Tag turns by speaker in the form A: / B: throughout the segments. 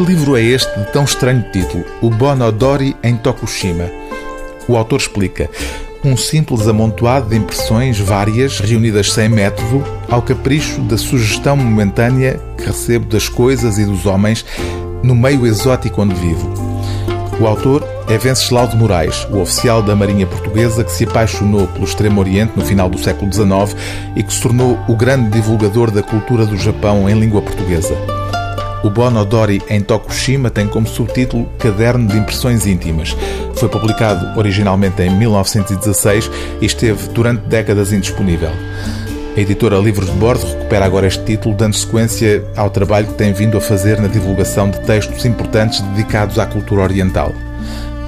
A: Que livro é este de tão estranho título? O Bonodori em Tokushima. O autor explica um simples amontoado de impressões várias, reunidas sem método, ao capricho da sugestão momentânea que recebo das coisas e dos homens no meio exótico onde vivo. O autor é Venceslau de Moraes, o oficial da Marinha Portuguesa que se apaixonou pelo Extremo Oriente no final do século XIX e que se tornou o grande divulgador da cultura do Japão em língua portuguesa. O Bonodori em Tokushima tem como subtítulo Caderno de Impressões Íntimas. Foi publicado originalmente em 1916 e esteve durante décadas indisponível. A editora Livros de Bordo recupera agora este título, dando sequência ao trabalho que tem vindo a fazer na divulgação de textos importantes dedicados à cultura oriental.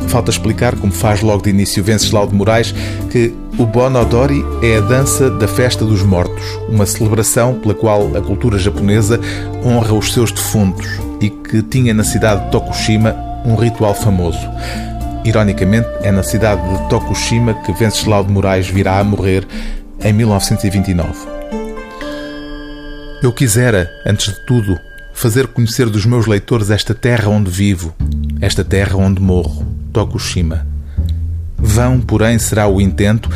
A: Falta explicar, como faz logo de início Venceslau de Moraes, que o Bonodori é a dança da festa dos mortos, uma celebração pela qual a cultura japonesa honra os seus defuntos e que tinha na cidade de Tokushima um ritual famoso. Ironicamente, é na cidade de Tokushima que Venceslau de Moraes virá a morrer em 1929. Eu quisera, antes de tudo, fazer conhecer dos meus leitores esta terra onde vivo, esta terra onde morro. Tokushima. Vão, porém, será o intento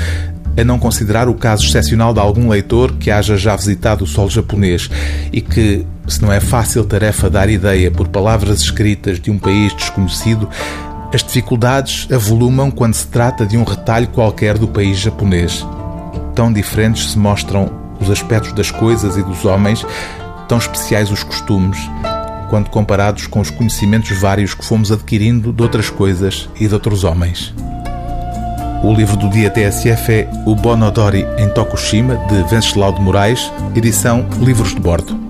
A: a não considerar o caso excepcional de algum leitor que haja já visitado o solo japonês e que, se não é fácil tarefa dar ideia por palavras escritas de um país desconhecido, as dificuldades avolumam quando se trata de um retalho qualquer do país japonês. Tão diferentes se mostram os aspectos das coisas e dos homens, tão especiais os costumes, quando comparados com os conhecimentos vários que fomos adquirindo de outras coisas e de outros homens. O livro do dia TSF é O Bonodori em Tokushima, de Venceslau de Moraes, edição Livros de Bordo.